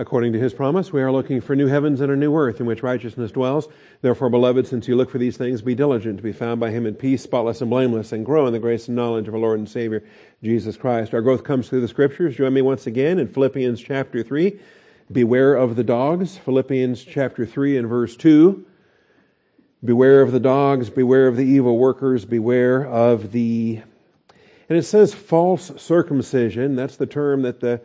According to his promise, we are looking for new heavens and a new earth in which righteousness dwells. Therefore, beloved, since you look for these things, be diligent to be found by him in peace, spotless and blameless, and grow in the grace and knowledge of our Lord and Savior, Jesus Christ. Our growth comes through the scriptures. Join me once again in Philippians chapter 3. Beware of the dogs. Philippians chapter 3 and verse 2. Beware of the dogs, beware of the evil workers, beware of the. And it says false circumcision. That's the term that the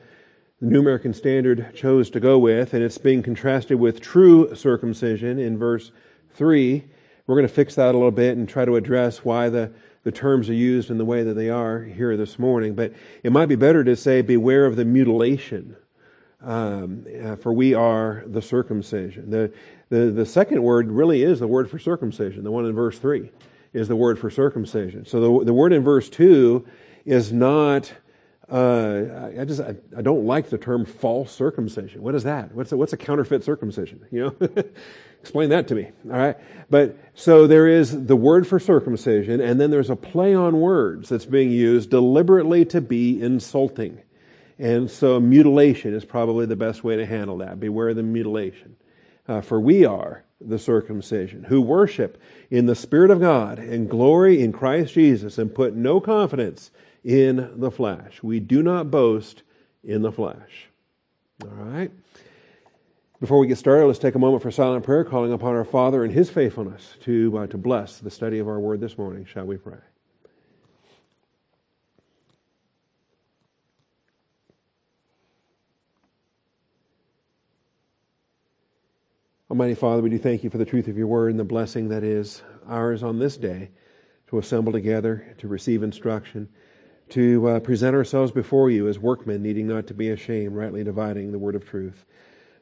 New American Standard chose to go with, and it's being contrasted with true circumcision in verse 3. We're going to fix that a little bit and try to address why the, the terms are used in the way that they are here this morning. But it might be better to say, beware of the mutilation, um, uh, for we are the circumcision. The, the, the second word really is the word for circumcision. The one in verse 3 is the word for circumcision. So the, the word in verse 2 is not uh, I just I, I, don't like the term false circumcision. What is that? What's a, what's a counterfeit circumcision? You know, explain that to me. All right, but so there is the word for circumcision, and then there's a play on words that's being used deliberately to be insulting, and so mutilation is probably the best way to handle that. Beware the mutilation, uh, for we are the circumcision who worship in the Spirit of God and glory in Christ Jesus, and put no confidence in the flesh. We do not boast in the flesh. All right? Before we get started, let's take a moment for silent prayer, calling upon our Father and His faithfulness to, uh, to bless the study of our word this morning. Shall we pray? Almighty Father, we do thank you for the truth of your word and the blessing that is ours on this day to assemble together, to receive instruction to uh, present ourselves before you as workmen, needing not to be ashamed, rightly dividing the word of truth.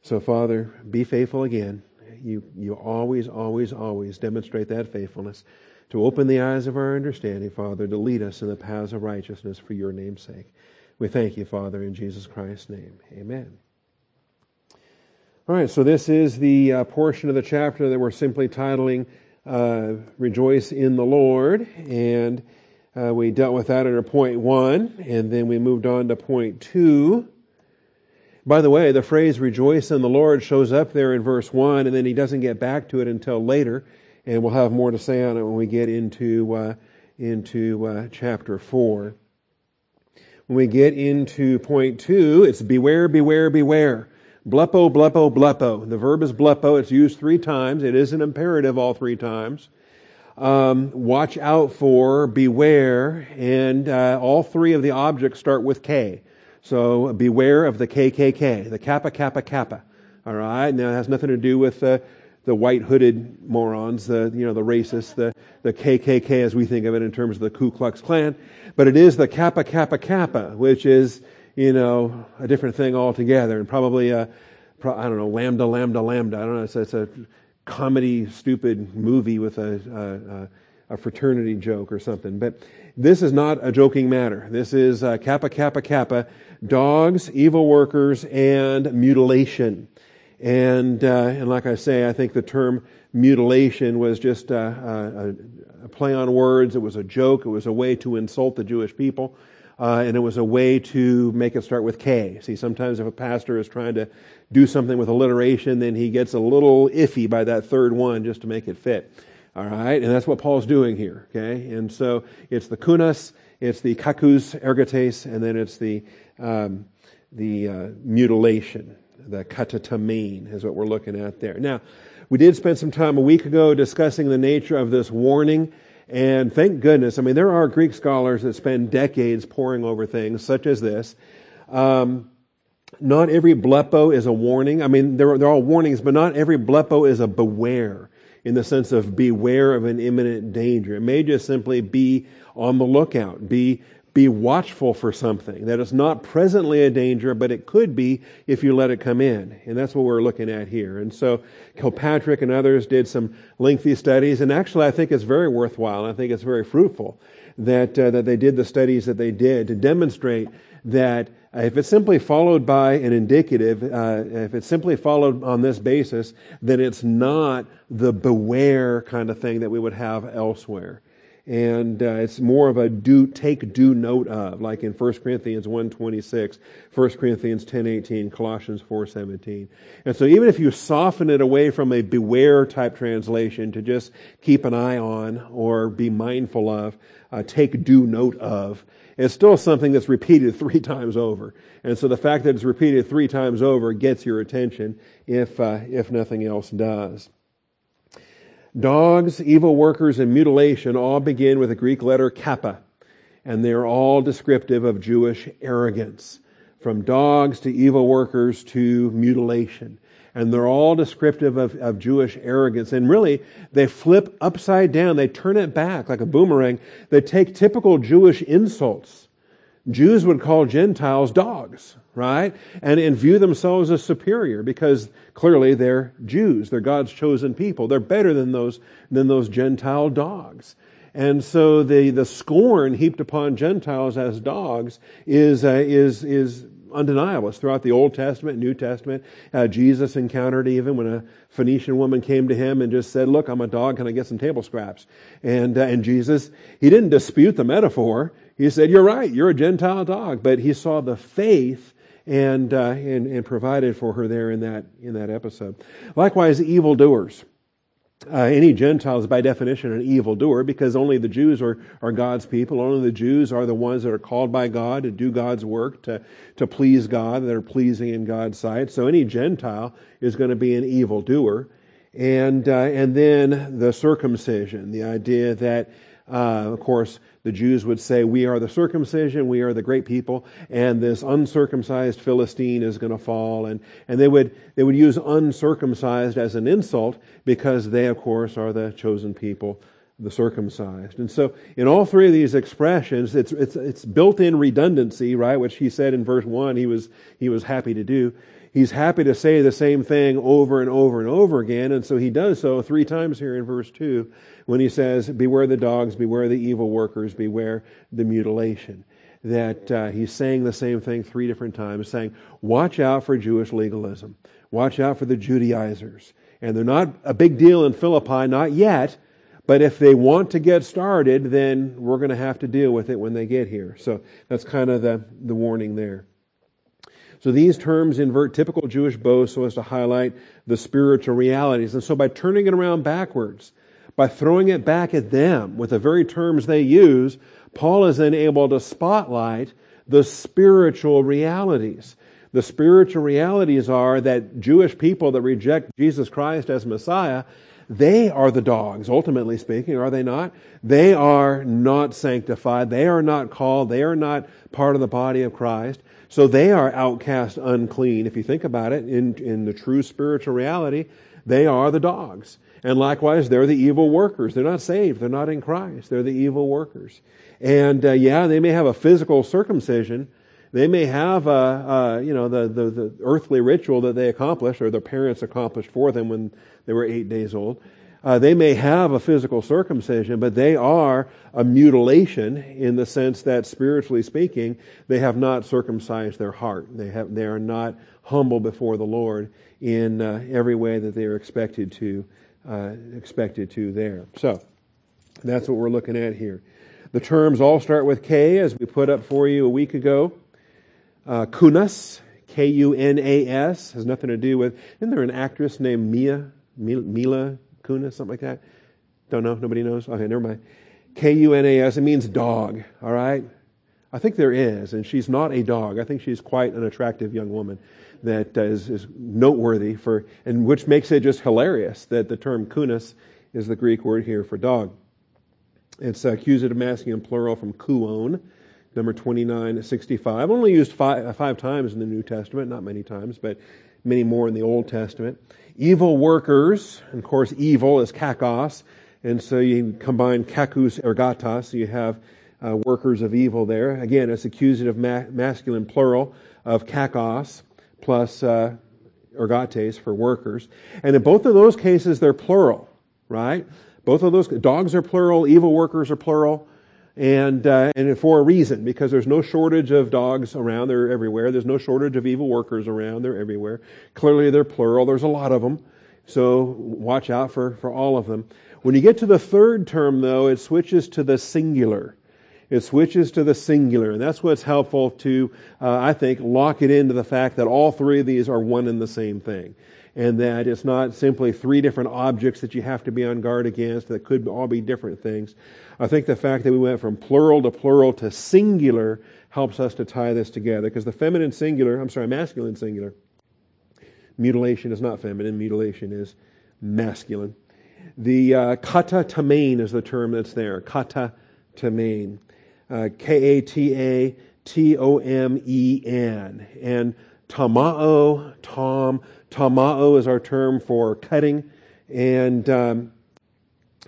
So, Father, be faithful again. You, you always, always, always demonstrate that faithfulness to open the eyes of our understanding, Father, to lead us in the paths of righteousness for your name's sake. We thank you, Father, in Jesus Christ's name. Amen. All right, so this is the uh, portion of the chapter that we're simply titling uh, Rejoice in the Lord. And uh, we dealt with that under point one, and then we moved on to point two. By the way, the phrase rejoice in the Lord shows up there in verse one, and then he doesn't get back to it until later, and we'll have more to say on it when we get into, uh, into uh, chapter four. When we get into point two, it's beware, beware, beware. Blepo, blepo, blepo. The verb is blepo. It's used three times. It is an imperative all three times um, watch out for, beware, and uh, all three of the objects start with K. So beware of the KKK, the Kappa Kappa Kappa. All right, now it has nothing to do with the the white hooded morons, the you know the racists, the the KKK as we think of it in terms of the Ku Klux Klan, but it is the Kappa Kappa Kappa, which is you know a different thing altogether, and probably a I don't know lambda lambda lambda. I don't know. It's, it's a comedy, stupid movie with a, a, a, fraternity joke or something. But this is not a joking matter. This is uh, Kappa, Kappa, Kappa, dogs, evil workers, and mutilation. And, uh, and like I say, I think the term mutilation was just a, a, play on words. It was a joke. It was a way to insult the Jewish people. Uh, and it was a way to make it start with K. See, sometimes if a pastor is trying to do something with alliteration, then he gets a little iffy by that third one just to make it fit. All right, and that's what Paul's doing here. Okay, and so it's the kunas, it's the kakus ergates, and then it's the um, the uh, mutilation, the katatamin is what we're looking at there. Now, we did spend some time a week ago discussing the nature of this warning. And thank goodness, I mean, there are Greek scholars that spend decades poring over things such as this. Um, not every blepo is a warning. I mean, they're, they're all warnings, but not every blepo is a beware in the sense of beware of an imminent danger. It may just simply be on the lookout, be, be watchful for something that is not presently a danger, but it could be if you let it come in. And that's what we're looking at here. And so Kilpatrick and others did some lengthy studies, and actually I think it's very worthwhile. I think it's very fruitful that, uh, that they did the studies that they did to demonstrate that if it's simply followed by an indicative, uh, if it's simply followed on this basis, then it's not the beware kind of thing that we would have elsewhere. And uh, it's more of a do take due note of like in 1 corinthians 1.26 1 corinthians 10.18 colossians 4.17 and so even if you soften it away from a beware type translation to just keep an eye on or be mindful of uh, take due note of it's still something that's repeated three times over. And so the fact that it's repeated three times over gets your attention if uh, if nothing else does Dogs, evil workers, and mutilation all begin with the Greek letter kappa, and they're all descriptive of Jewish arrogance. From dogs to evil workers to mutilation. And they're all descriptive of, of Jewish arrogance. And really, they flip upside down. They turn it back like a boomerang. They take typical Jewish insults. Jews would call Gentiles dogs right? And, and view themselves as superior because clearly they're Jews. They're God's chosen people. They're better than those, than those Gentile dogs. And so the, the scorn heaped upon Gentiles as dogs is, uh, is, is undeniable. It's throughout the Old Testament, New Testament. Uh, Jesus encountered even when a Phoenician woman came to him and just said, look, I'm a dog. Can I get some table scraps? And, uh, and Jesus, he didn't dispute the metaphor. He said, you're right. You're a Gentile dog. But he saw the faith and, uh, and, and provided for her there in that, in that episode. Likewise, evildoers. Uh, any Gentile is by definition an evildoer because only the Jews are, are God's people. Only the Jews are the ones that are called by God to do God's work, to, to please God, that are pleasing in God's sight. So any Gentile is going to be an evildoer. And, uh, and then the circumcision, the idea that, uh, of course, the Jews would say, We are the circumcision, we are the great people, and this uncircumcised Philistine is going to fall. And, and they, would, they would use uncircumcised as an insult because they, of course, are the chosen people, the circumcised. And so, in all three of these expressions, it's, it's, it's built in redundancy, right? Which he said in verse 1 he was, he was happy to do he's happy to say the same thing over and over and over again. And so he does so three times here in verse 2 when he says, Beware the dogs, beware the evil workers, beware the mutilation. That uh, he's saying the same thing three different times, saying, Watch out for Jewish legalism. Watch out for the Judaizers. And they're not a big deal in Philippi, not yet. But if they want to get started, then we're going to have to deal with it when they get here. So that's kind of the, the warning there. So these terms invert typical Jewish boast so as to highlight the spiritual realities. And so by turning it around backwards, by throwing it back at them with the very terms they use, Paul is then able to spotlight the spiritual realities. The spiritual realities are that Jewish people that reject Jesus Christ as Messiah, they are the dogs, ultimately speaking, are they not? They are not sanctified. They are not called. They are not part of the body of Christ. So they are outcast unclean. If you think about it, in, in the true spiritual reality, they are the dogs. And likewise, they're the evil workers. They're not saved. They're not in Christ. They're the evil workers. And uh, yeah, they may have a physical circumcision. They may have, a, a, you know, the, the, the earthly ritual that they accomplished or their parents accomplished for them when they were eight days old. Uh, they may have a physical circumcision, but they are a mutilation in the sense that, spiritually speaking, they have not circumcised their heart. They have, they are not humble before the Lord in uh, every way that they are expected to, uh, expected to there. So, that's what we're looking at here. The terms all start with K, as we put up for you a week ago. Uh, kunas, K-U-N-A-S, has nothing to do with. Isn't there an actress named Mia, Mila Kunis, something like that. Don't know? Nobody knows? Okay, never mind. K U N A S, it means dog, all right? I think there is, and she's not a dog. I think she's quite an attractive young woman that uh, is, is noteworthy for, and which makes it just hilarious that the term kunas is the Greek word here for dog. It's accusative masculine plural from kuon, number 2965. Only used five, five times in the New Testament, not many times, but many more in the Old Testament. Evil workers, of course, evil is kakos, and so you combine kakus ergatas, you have uh, workers of evil there. Again, it's accusative ma- masculine plural of kakos plus uh, ergates for workers. And in both of those cases, they're plural, right? Both of those, dogs are plural, evil workers are plural and uh, and for a reason because there's no shortage of dogs around they're everywhere there's no shortage of evil workers around they're everywhere clearly they're plural there's a lot of them so watch out for for all of them When you get to the third term, though, it switches to the singular. It switches to the singular, and that's what's helpful to, uh, I think, lock it into the fact that all three of these are one and the same thing. And that it's not simply three different objects that you have to be on guard against that could all be different things. I think the fact that we went from plural to plural to singular helps us to tie this together because the feminine singular, I'm sorry, masculine singular, mutilation is not feminine, mutilation is masculine. The uh, kata tamain is the term that's there. Kata tamain. Uh, K A T A T O M E N. And tamao, tom, tamao is our term for cutting. And um,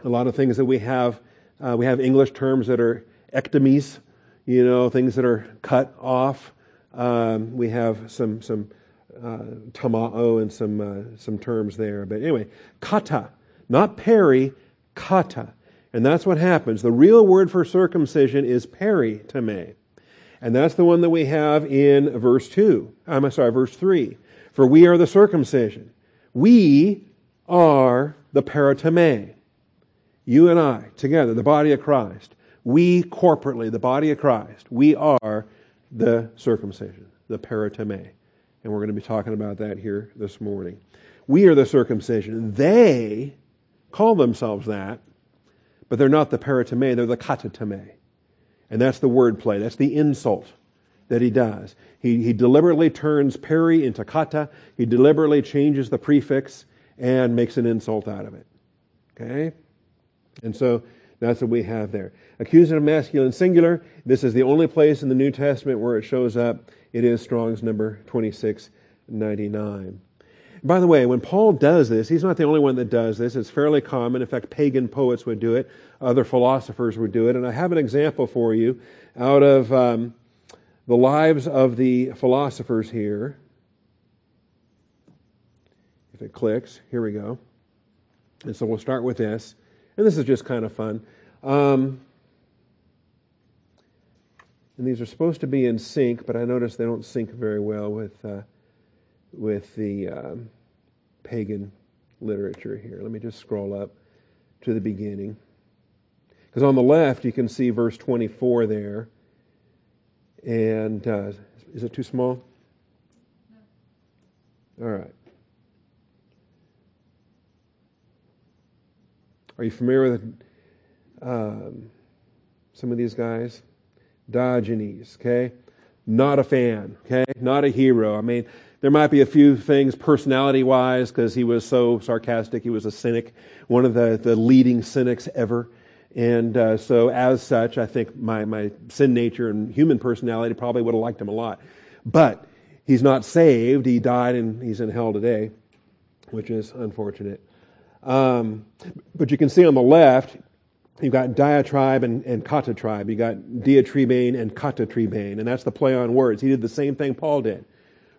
a lot of things that we have, uh, we have English terms that are ectomies, you know, things that are cut off. Um, we have some, some uh, tamao and some, uh, some terms there. But anyway, kata, not peri, kata. And that's what happens. The real word for circumcision is peritome. And that's the one that we have in verse 2. I'm sorry, verse 3. For we are the circumcision. We are the peritome. You and I, together, the body of Christ. We corporately, the body of Christ, we are the circumcision, the peritome. And we're going to be talking about that here this morning. We are the circumcision. They call themselves that but they're not the peritome, they're the katatome. And that's the wordplay, that's the insult that he does. He, he deliberately turns peri into kata, he deliberately changes the prefix and makes an insult out of it. Okay? And so that's what we have there. Accusative masculine singular. This is the only place in the New Testament where it shows up. It is Strong's number 2699. By the way, when Paul does this, he's not the only one that does this. It's fairly common. In fact, pagan poets would do it. Other philosophers would do it. And I have an example for you out of um, the lives of the philosophers here. If it clicks, here we go. And so we'll start with this. And this is just kind of fun. Um, and these are supposed to be in sync, but I notice they don't sync very well with uh, with the um, pagan literature here. Let me just scroll up to the beginning. Because on the left, you can see verse 24 there. And uh, is it too small? All right. Are you familiar with um, some of these guys? Diogenes, okay? Not a fan, okay? Not a hero. I mean, there might be a few things personality wise because he was so sarcastic. He was a cynic, one of the, the leading cynics ever. And uh, so, as such, I think my, my sin nature and human personality probably would have liked him a lot. But he's not saved. He died and he's in hell today, which is unfortunate. Um, but you can see on the left, you've got diatribe and, and catatribe. You've got diatribane and catatribane. And that's the play on words. He did the same thing Paul did.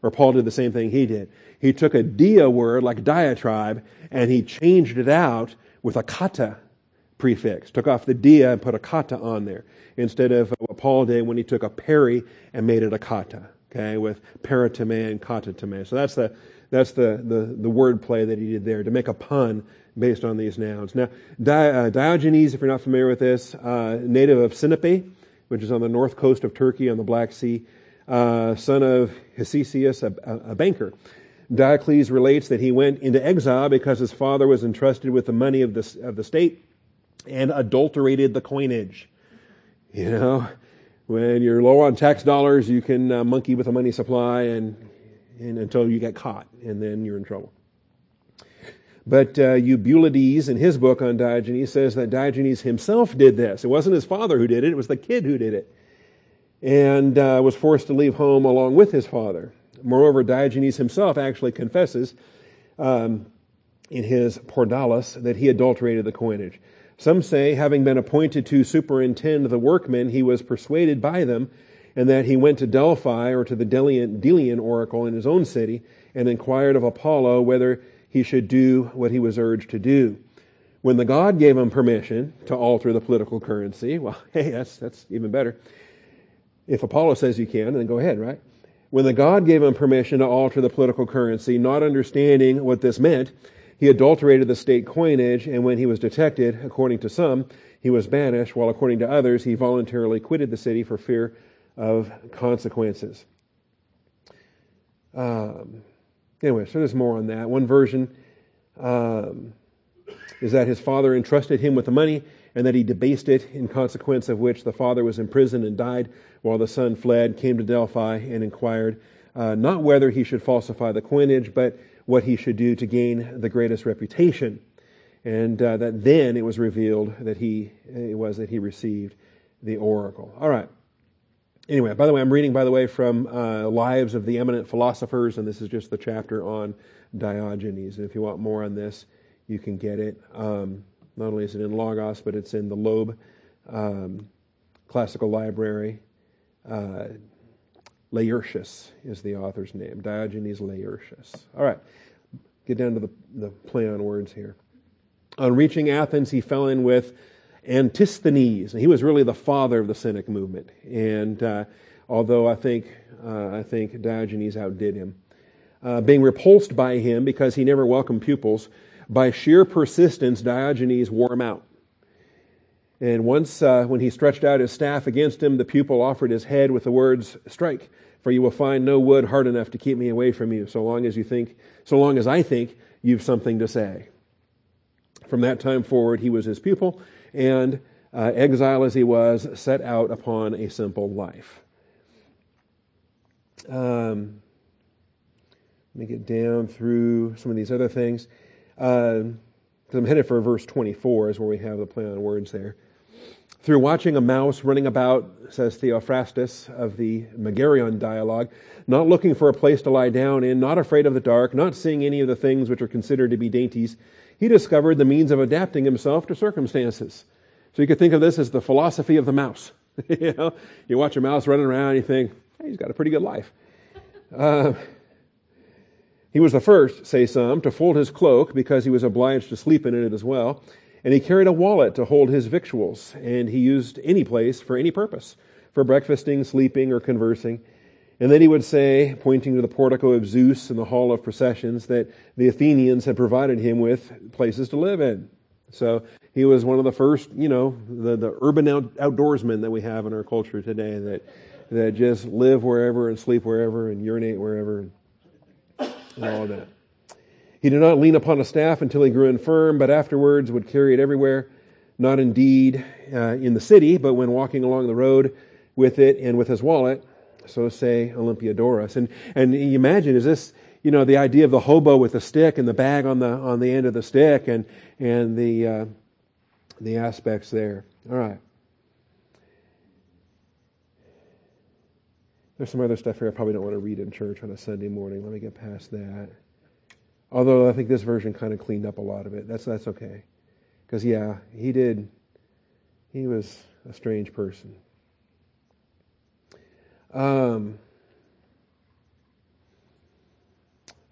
Or Paul did the same thing he did. He took a dia word, like diatribe, and he changed it out with a kata prefix. Took off the dia and put a kata on there. Instead of what Paul did when he took a peri and made it a kata. Okay, with peritome and katatome. So that's the that's the, the, the word play that he did there to make a pun based on these nouns. Now, Di, uh, Diogenes, if you're not familiar with this, uh, native of Sinope, which is on the north coast of Turkey on the Black Sea, uh, son of Hicesius, a, a, banker. Diocles relates that he went into exile because his father was entrusted with the money of the, of the state and adulterated the coinage. You know, when you're low on tax dollars, you can uh, monkey with the money supply and, and until you get caught, and then you're in trouble. But uh, Eubulides, in his book on Diogenes, says that Diogenes himself did this. It wasn't his father who did it, it was the kid who did it and uh, was forced to leave home along with his father. Moreover, Diogenes himself actually confesses um, in his Pordalus that he adulterated the coinage. Some say, having been appointed to superintend the workmen, he was persuaded by them, and that he went to Delphi or to the Delian, Delian oracle in his own city and inquired of Apollo whether he should do what he was urged to do. When the god gave him permission to alter the political currency, well, hey, that's, that's even better. If Apollo says you can, then go ahead, right? When the God gave him permission to alter the political currency, not understanding what this meant, He adulterated the state coinage, and when he was detected, according to some, he was banished, while according to others, he voluntarily quitted the city for fear of consequences. Um, anyway, so there's more on that. One version um, is that his father entrusted him with the money and that he debased it, in consequence of which the father was imprisoned and died, while the son fled, came to Delphi, and inquired uh, not whether he should falsify the coinage, but what he should do to gain the greatest reputation. And uh, that then it was revealed that he it was that he received the oracle. All right. Anyway, by the way, I'm reading, by the way, from uh, Lives of the Eminent Philosophers, and this is just the chapter on Diogenes. And if you want more on this, you can get it. Um, not only is it in Logos, but it's in the Loeb um, Classical Library. Uh, Laertius is the author's name, Diogenes Laertius. All right, get down to the, the play on words here. On reaching Athens, he fell in with Antisthenes. And he was really the father of the Cynic movement. And uh, although I think, uh, I think Diogenes outdid him. Uh, being repulsed by him because he never welcomed pupils, by sheer persistence, Diogenes wore him out. And once, uh, when he stretched out his staff against him, the pupil offered his head with the words, Strike, for you will find no wood hard enough to keep me away from you, so long as you think, so long as I think you've something to say. From that time forward, he was his pupil, and uh, exile as he was, set out upon a simple life. Um, let me get down through some of these other things. Uh, I'm headed for verse 24, is where we have the play on words there. Through watching a mouse running about, says Theophrastus of the Megarian dialogue, not looking for a place to lie down in, not afraid of the dark, not seeing any of the things which are considered to be dainties, he discovered the means of adapting himself to circumstances. So you could think of this as the philosophy of the mouse. you know, you watch a mouse running around, you think, hey, he's got a pretty good life. Uh, he was the first, say some, to fold his cloak because he was obliged to sleep in it as well. And he carried a wallet to hold his victuals, and he used any place for any purpose, for breakfasting, sleeping, or conversing. And then he would say, pointing to the portico of Zeus and the hall of processions, that the Athenians had provided him with places to live in. So he was one of the first, you know, the, the urban out, outdoorsmen that we have in our culture today that, that just live wherever and sleep wherever and urinate wherever and, all of that. He did not lean upon a staff until he grew infirm, but afterwards would carry it everywhere, not indeed uh, in the city, but when walking along the road with it and with his wallet, so say Olympiodorus. And, and you imagine, is this, you know, the idea of the hobo with the stick and the bag on the, on the end of the stick and, and the, uh, the aspects there. All right. There's some other stuff here I probably don't want to read in church on a Sunday morning. Let me get past that. Although I think this version kind of cleaned up a lot of it. That's, that's okay. Because, yeah, he did, he was a strange person. Um,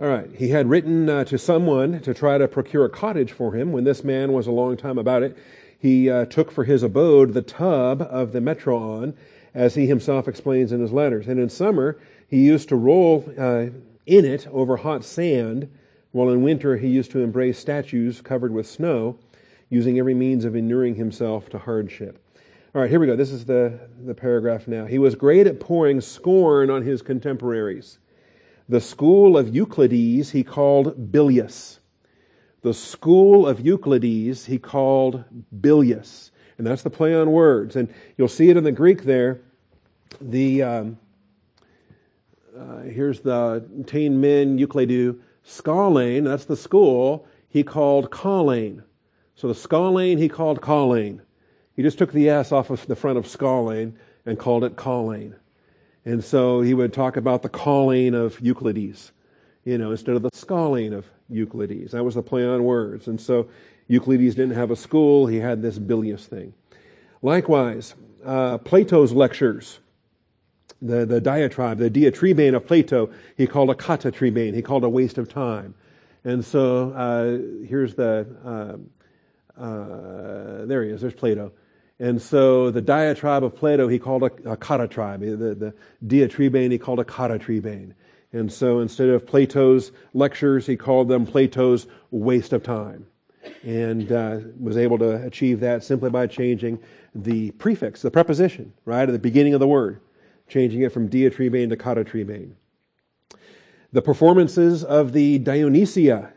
all right. He had written uh, to someone to try to procure a cottage for him. When this man was a long time about it, he uh, took for his abode the tub of the Metron, as he himself explains in his letters. And in summer, he used to roll uh, in it over hot sand, while in winter he used to embrace statues covered with snow, using every means of inuring himself to hardship. All right, here we go. This is the, the paragraph now. He was great at pouring scorn on his contemporaries. The school of Euclides he called bilious. The school of Euclides he called bilious. And that's the play on words. And you'll see it in the Greek there. The, um, uh, here's the Tain Min Euclidu Scalane, that's the school, he called Colleen. So the Scalane he called Colleen. He just took the S off of the front of Scalane and called it Colleen. And so he would talk about the calling of Euclides, you know, instead of the scaling of Euclides. That was the play on words. And so Euclides didn't have a school, he had this bilious thing. Likewise, uh, Plato's lectures, the, the diatribe, the diatribane of Plato, he called a katatribane, he called a waste of time. And so uh, here's the, uh, uh there he is, there's Plato. And so the diatribe of Plato he called a, a katatribe. The, the diatribane he called a katatribane. And so instead of Plato's lectures, he called them Plato's waste of time. And uh, was able to achieve that simply by changing the prefix, the preposition, right, at the beginning of the word, changing it from diatribein to katatribein. The performances of the Dionysia,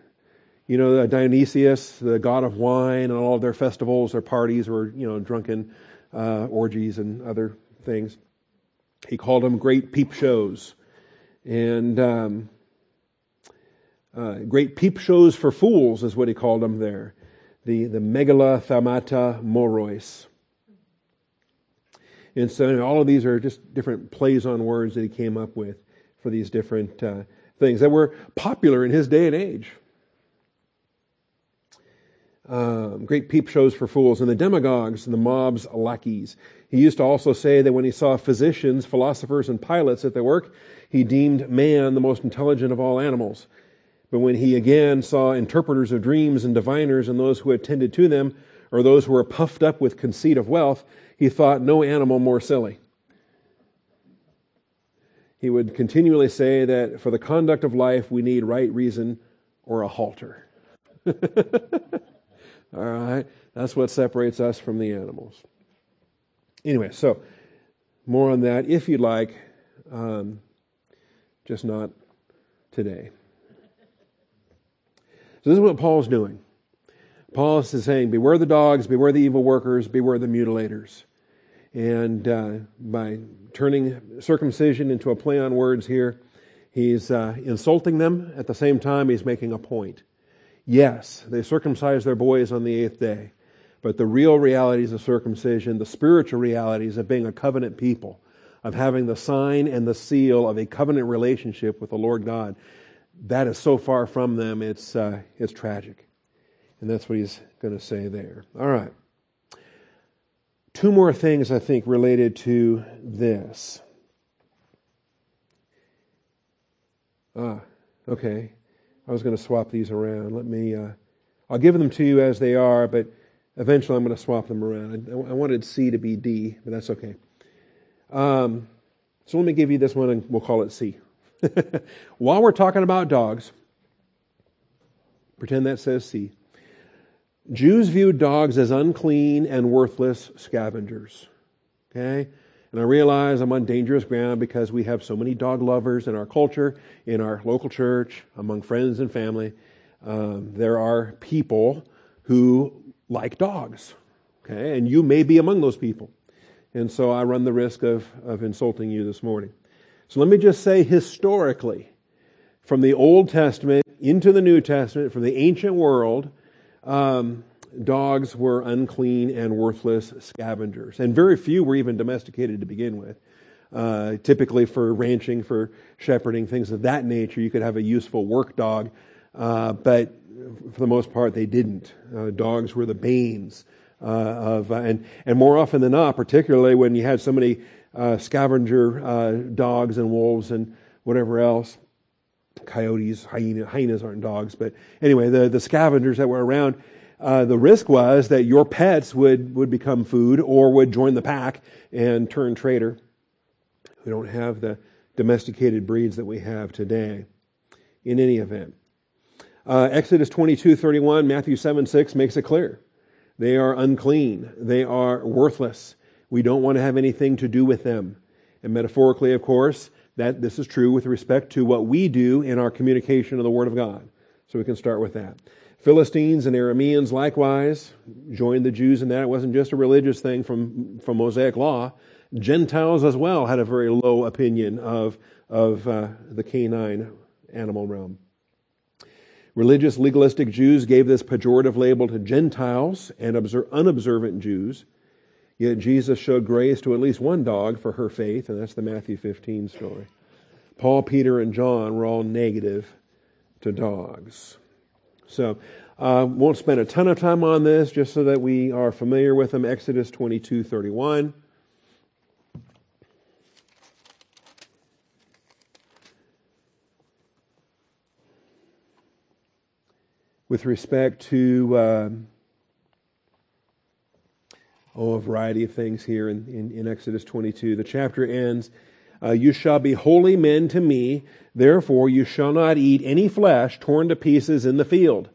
you know, Dionysius, the god of wine, and all of their festivals, their parties were, you know, drunken uh, orgies and other things. He called them great peep shows. And um, uh, great peep shows for fools is what he called them there. The, the megala thamata morois. And so all of these are just different plays on words that he came up with for these different uh, things that were popular in his day and age. Um, great peep shows for fools, and the demagogues and the mob's lackeys. He used to also say that when he saw physicians, philosophers, and pilots at their work, he deemed man the most intelligent of all animals. But when he again saw interpreters of dreams and diviners and those who attended to them, or those who were puffed up with conceit of wealth, he thought no animal more silly. He would continually say that for the conduct of life, we need right reason or a halter. All right? That's what separates us from the animals. Anyway, so more on that if you'd like, um, just not today. So, this is what Paul's doing. Paul is saying, Beware the dogs, beware the evil workers, beware the mutilators. And uh, by turning circumcision into a play on words here, he's uh, insulting them. At the same time, he's making a point. Yes, they circumcised their boys on the eighth day, but the real realities of circumcision, the spiritual realities of being a covenant people, of having the sign and the seal of a covenant relationship with the Lord God, that is so far from them, it's, uh, it's tragic. And that's what he's going to say there. All right. Two more things, I think, related to this. Ah, okay. I was going to swap these around. Let me, uh, I'll give them to you as they are, but eventually I'm going to swap them around. I, I wanted C to be D, but that's okay. Um, so let me give you this one and we'll call it C. While we're talking about dogs, pretend that says C. Jews viewed dogs as unclean and worthless scavengers. Okay? And I realize I'm on dangerous ground because we have so many dog lovers in our culture, in our local church, among friends and family. Um, there are people who like dogs, okay? And you may be among those people. And so I run the risk of, of insulting you this morning. So let me just say historically, from the Old Testament into the New Testament, from the ancient world, um, dogs were unclean and worthless scavengers. And very few were even domesticated to begin with. Uh, typically for ranching, for shepherding, things of that nature, you could have a useful work dog, uh, but for the most part, they didn't. Uh, dogs were the banes uh, of, uh, and, and more often than not, particularly when you had so many uh, scavenger dogs and wolves and whatever else, coyotes, hyena, hyenas aren't dogs, but anyway, the, the scavengers that were around, uh, the risk was that your pets would, would become food or would join the pack and turn traitor. We don't have the domesticated breeds that we have today. In any event, uh, Exodus 22 31, Matthew 7 6 makes it clear. They are unclean, they are worthless. We don't want to have anything to do with them. And metaphorically, of course, that this is true with respect to what we do in our communication of the Word of God. So we can start with that. Philistines and Arameans likewise joined the Jews in that. It wasn't just a religious thing from, from Mosaic law. Gentiles as well had a very low opinion of, of uh, the canine animal realm. Religious legalistic Jews gave this pejorative label to Gentiles and unobservant Jews. Yet Jesus showed grace to at least one dog for her faith, and that's the Matthew 15 story. Paul, Peter, and John were all negative to dogs. So, uh, won't spend a ton of time on this, just so that we are familiar with them. Exodus 22 31. With respect to, uh, oh, a variety of things here in, in, in Exodus 22, the chapter ends uh, You shall be holy men to me. Therefore, you shall not eat any flesh torn to pieces in the field.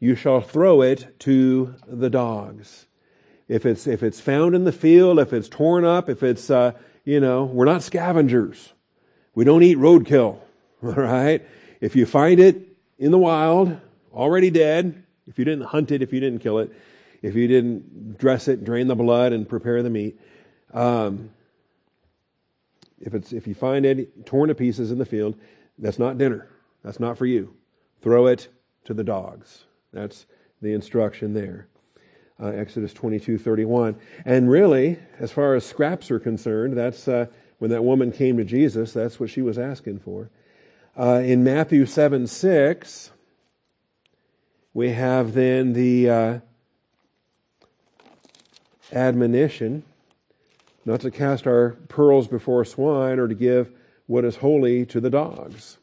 You shall throw it to the dogs. If it's, if it's found in the field, if it's torn up, if it's, uh, you know, we're not scavengers. We don't eat roadkill. All right? If you find it in the wild, already dead, if you didn't hunt it, if you didn't kill it, if you didn't dress it, drain the blood, and prepare the meat, um, if it's if you find it torn to pieces in the field, that's not dinner. That's not for you. Throw it to the dogs. That's the instruction there. Uh, Exodus twenty two thirty one. And really, as far as scraps are concerned, that's uh, when that woman came to Jesus. That's what she was asking for. Uh, in Matthew seven six, we have then the uh, admonition not to cast our pearls before swine or to give what is holy to the dogs.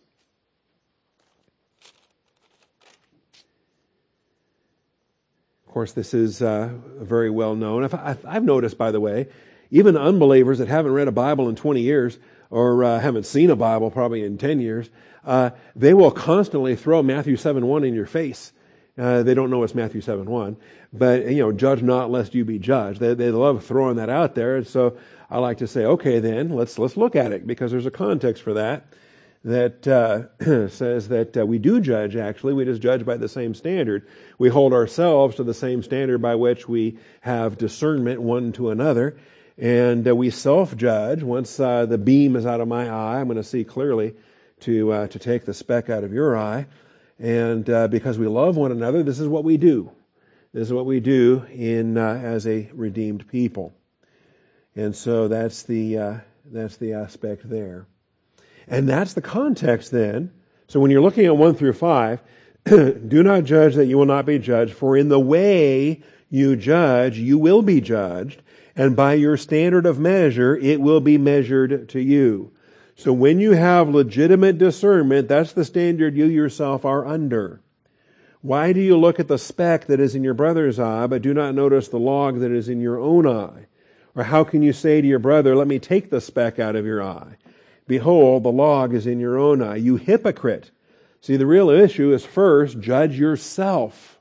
Of course, this is uh, very well known. I've noticed, by the way, even unbelievers that haven't read a Bible in 20 years or uh, haven't seen a Bible probably in 10 years, uh, they will constantly throw Matthew 7 1 in your face uh, they don't know it's Matthew 7 1. But, you know, judge not lest you be judged. They, they love throwing that out there. And so I like to say, okay, then let's, let's look at it because there's a context for that that uh, says that uh, we do judge, actually. We just judge by the same standard. We hold ourselves to the same standard by which we have discernment one to another. And uh, we self judge. Once uh, the beam is out of my eye, I'm going to see clearly to, uh, to take the speck out of your eye. And uh, because we love one another, this is what we do. This is what we do in uh, as a redeemed people. And so that's the uh, that's the aspect there. And that's the context then. So when you're looking at 1 through 5, do not judge that you will not be judged, for in the way you judge, you will be judged, and by your standard of measure, it will be measured to you. So when you have legitimate discernment, that's the standard you yourself are under. Why do you look at the speck that is in your brother's eye, but do not notice the log that is in your own eye? Or how can you say to your brother, let me take the speck out of your eye? Behold, the log is in your own eye. You hypocrite. See, the real issue is first, judge yourself.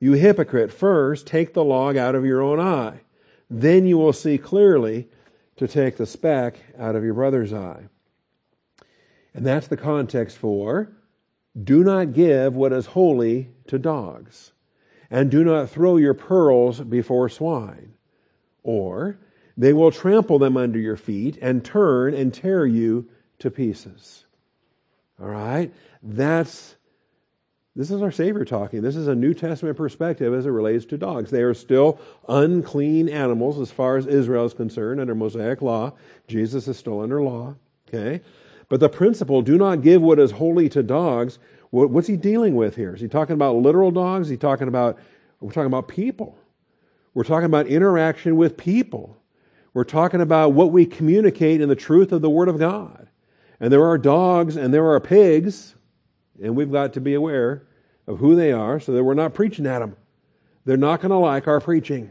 You hypocrite, first take the log out of your own eye. Then you will see clearly to take the speck out of your brother's eye. And that's the context for do not give what is holy to dogs, and do not throw your pearls before swine, or they will trample them under your feet and turn and tear you to pieces. All right? That's this is our Savior talking. This is a New Testament perspective as it relates to dogs. They are still unclean animals as far as Israel is concerned under Mosaic law. Jesus is still under law. Okay? But the principle, do not give what is holy to dogs, what's he dealing with here? Is he talking about literal dogs? Is he talking about, we're talking about people. We're talking about interaction with people. We're talking about what we communicate in the truth of the Word of God. And there are dogs and there are pigs, and we've got to be aware of who they are so that we're not preaching at them. They're not going to like our preaching.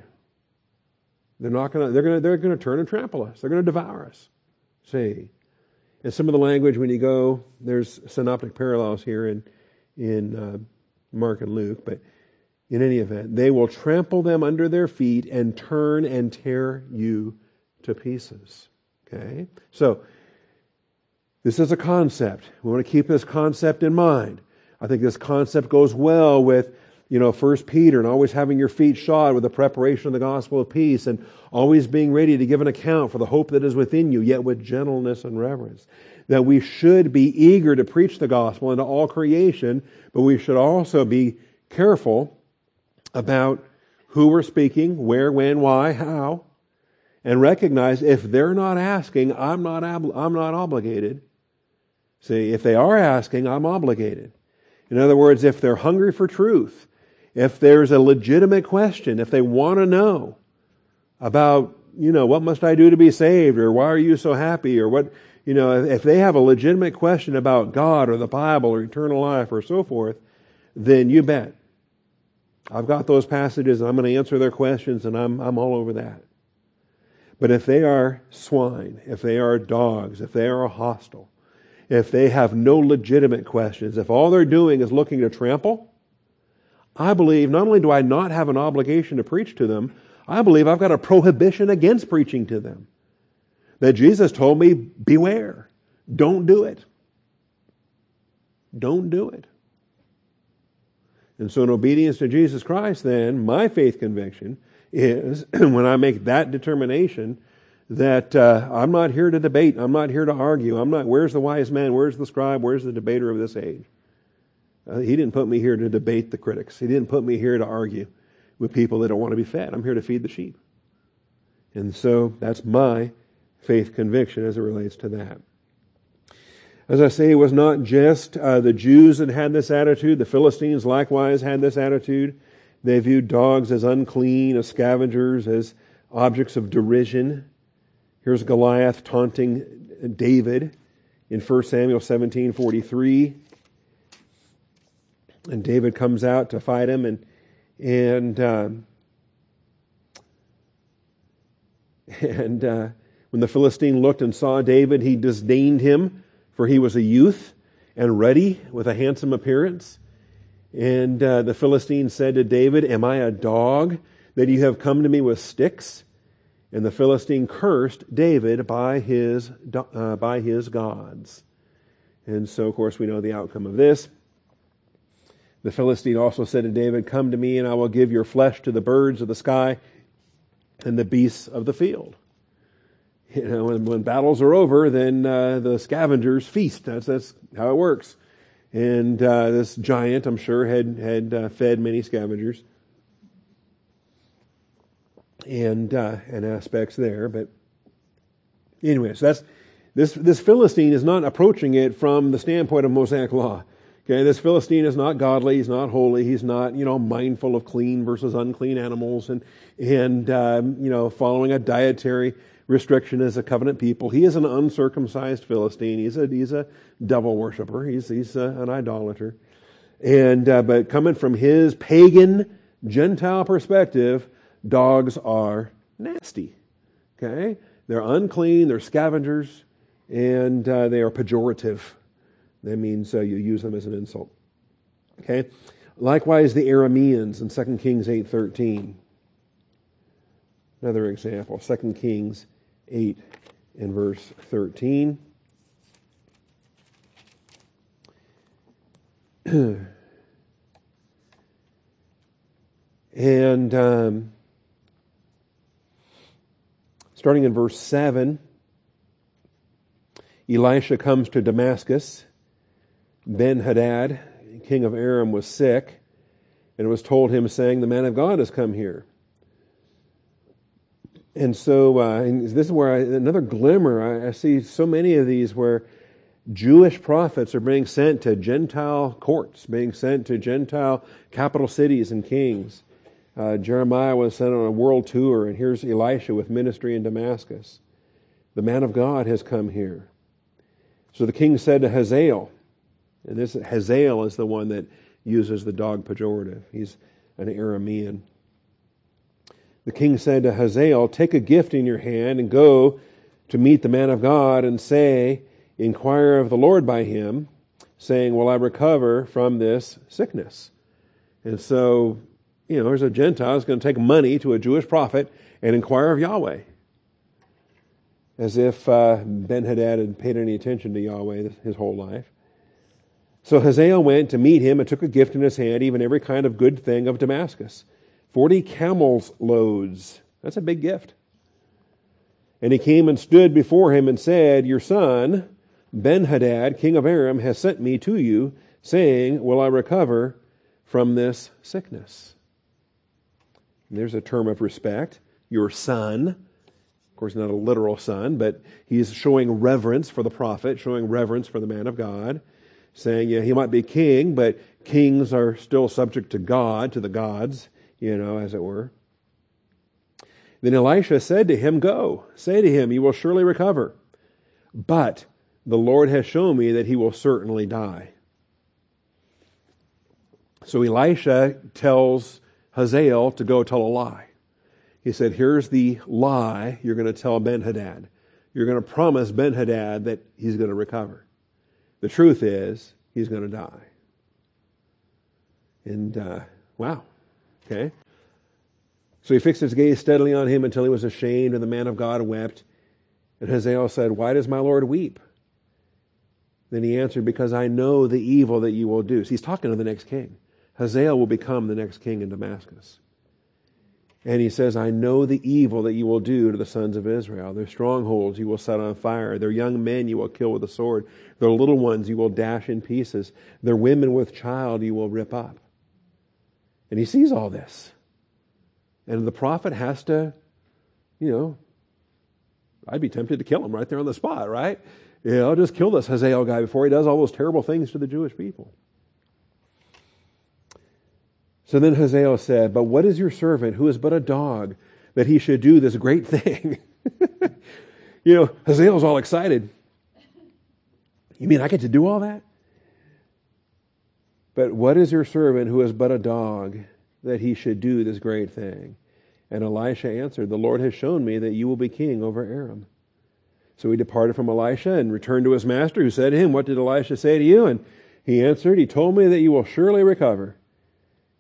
They're not going to, they're going to, they're going to turn and trample us. They're going to devour us. See? And some of the language when you go, there's synoptic parallels here in, in uh, Mark and Luke, but in any event, they will trample them under their feet and turn and tear you to pieces. Okay? So, this is a concept. We want to keep this concept in mind. I think this concept goes well with, you know, First Peter and always having your feet shod with the preparation of the gospel of peace and always being ready to give an account for the hope that is within you, yet with gentleness and reverence. That we should be eager to preach the gospel into all creation, but we should also be careful about who we're speaking, where, when, why, how, and recognize if they're not asking, I'm not, I'm not obligated. See, if they are asking, I'm obligated. In other words, if they're hungry for truth, if there's a legitimate question, if they want to know about, you know, what must I do to be saved, or why are you so happy, or what, you know, if they have a legitimate question about God or the Bible or eternal life or so forth, then you bet. I've got those passages and I'm going to answer their questions and I'm, I'm all over that. But if they are swine, if they are dogs, if they are hostile, if they have no legitimate questions, if all they're doing is looking to trample, I believe not only do I not have an obligation to preach to them, I believe I've got a prohibition against preaching to them. That Jesus told me, beware. Don't do it. Don't do it. And so, in obedience to Jesus Christ, then, my faith conviction is when I make that determination that uh, I'm not here to debate, I'm not here to argue, I'm not, where's the wise man, where's the scribe, where's the debater of this age? Uh, he didn't put me here to debate the critics, he didn't put me here to argue with people that don't want to be fed. I'm here to feed the sheep. And so that's my faith conviction as it relates to that. As I say, it was not just uh, the Jews that had this attitude. The Philistines likewise had this attitude. They viewed dogs as unclean, as scavengers, as objects of derision. Here's Goliath taunting David in 1 Samuel 17 43. And David comes out to fight him, and and um, and uh, when the Philistine looked and saw David, he disdained him, for he was a youth and ruddy with a handsome appearance. And uh, the Philistine said to David, Am I a dog that you have come to me with sticks? And the Philistine cursed David by his, uh, by his gods. And so, of course, we know the outcome of this. The Philistine also said to David, Come to me, and I will give your flesh to the birds of the sky and the beasts of the field. You know, when, when battles are over, then uh, the scavengers feast. That's, that's how it works. And uh, this giant, I'm sure, had, had uh, fed many scavengers and, uh, and aspects there. But anyways, that's, this, this Philistine is not approaching it from the standpoint of Mosaic law. Okay, this Philistine is not godly. He's not holy. He's not, you know, mindful of clean versus unclean animals and, and, um, you know, following a dietary restriction as a covenant people. He is an uncircumcised Philistine. He's a, he's a devil worshiper. He's, he's a, an idolater. And, uh, but coming from his pagan Gentile perspective, dogs are nasty. Okay? They're unclean. They're scavengers and, uh, they are pejorative. That means uh, you use them as an insult. Okay? Likewise, the Arameans in 2 Kings 8.13. Another example, 2 Kings 8 and verse 13. and um, starting in verse 7, Elisha comes to Damascus Ben Hadad, king of Aram, was sick, and it was told him, saying, The man of God has come here. And so, uh, and this is where I, another glimmer, I, I see so many of these where Jewish prophets are being sent to Gentile courts, being sent to Gentile capital cities and kings. Uh, Jeremiah was sent on a world tour, and here's Elisha with ministry in Damascus. The man of God has come here. So the king said to Hazael, and this Hazael is the one that uses the dog pejorative. He's an Aramean. The king said to Hazael, Take a gift in your hand and go to meet the man of God and say, Inquire of the Lord by him, saying, Will I recover from this sickness? And so, you know, there's a Gentile who's going to take money to a Jewish prophet and inquire of Yahweh. As if uh, Ben Hadad had paid any attention to Yahweh his whole life. So Hazael went to meet him and took a gift in his hand, even every kind of good thing of Damascus. Forty camels' loads. That's a big gift. And he came and stood before him and said, Your son, Ben Hadad, king of Aram, has sent me to you, saying, Will I recover from this sickness? There's a term of respect. Your son. Of course, not a literal son, but he's showing reverence for the prophet, showing reverence for the man of God saying, yeah, he might be king, but kings are still subject to God, to the gods, you know, as it were. Then Elisha said to him, Go, say to him, You will surely recover. But the Lord has shown me that he will certainly die. So Elisha tells Hazael to go tell a lie. He said, Here's the lie you're going to tell Ben Hadad. You're going to promise Ben Hadad that he's going to recover. The truth is, he's going to die. And, uh, wow. Okay. So he fixed his gaze steadily on him until he was ashamed, and the man of God wept. And Hazael said, Why does my Lord weep? Then he answered, Because I know the evil that you will do. So he's talking to the next king. Hazael will become the next king in Damascus. And he says, I know the evil that you will do to the sons of Israel. Their strongholds you will set on fire. Their young men you will kill with a sword. Their little ones you will dash in pieces. Their women with child you will rip up. And he sees all this. And the prophet has to, you know, I'd be tempted to kill him right there on the spot, right? Yeah, I'll just kill this Hazael guy before he does all those terrible things to the Jewish people. So then Hazael said, But what is your servant, who is but a dog, that he should do this great thing? you know, Hazael's all excited. You mean I get to do all that? But what is your servant, who is but a dog, that he should do this great thing? And Elisha answered, The Lord has shown me that you will be king over Aram. So he departed from Elisha and returned to his master, who said to him, What did Elisha say to you? And he answered, He told me that you will surely recover.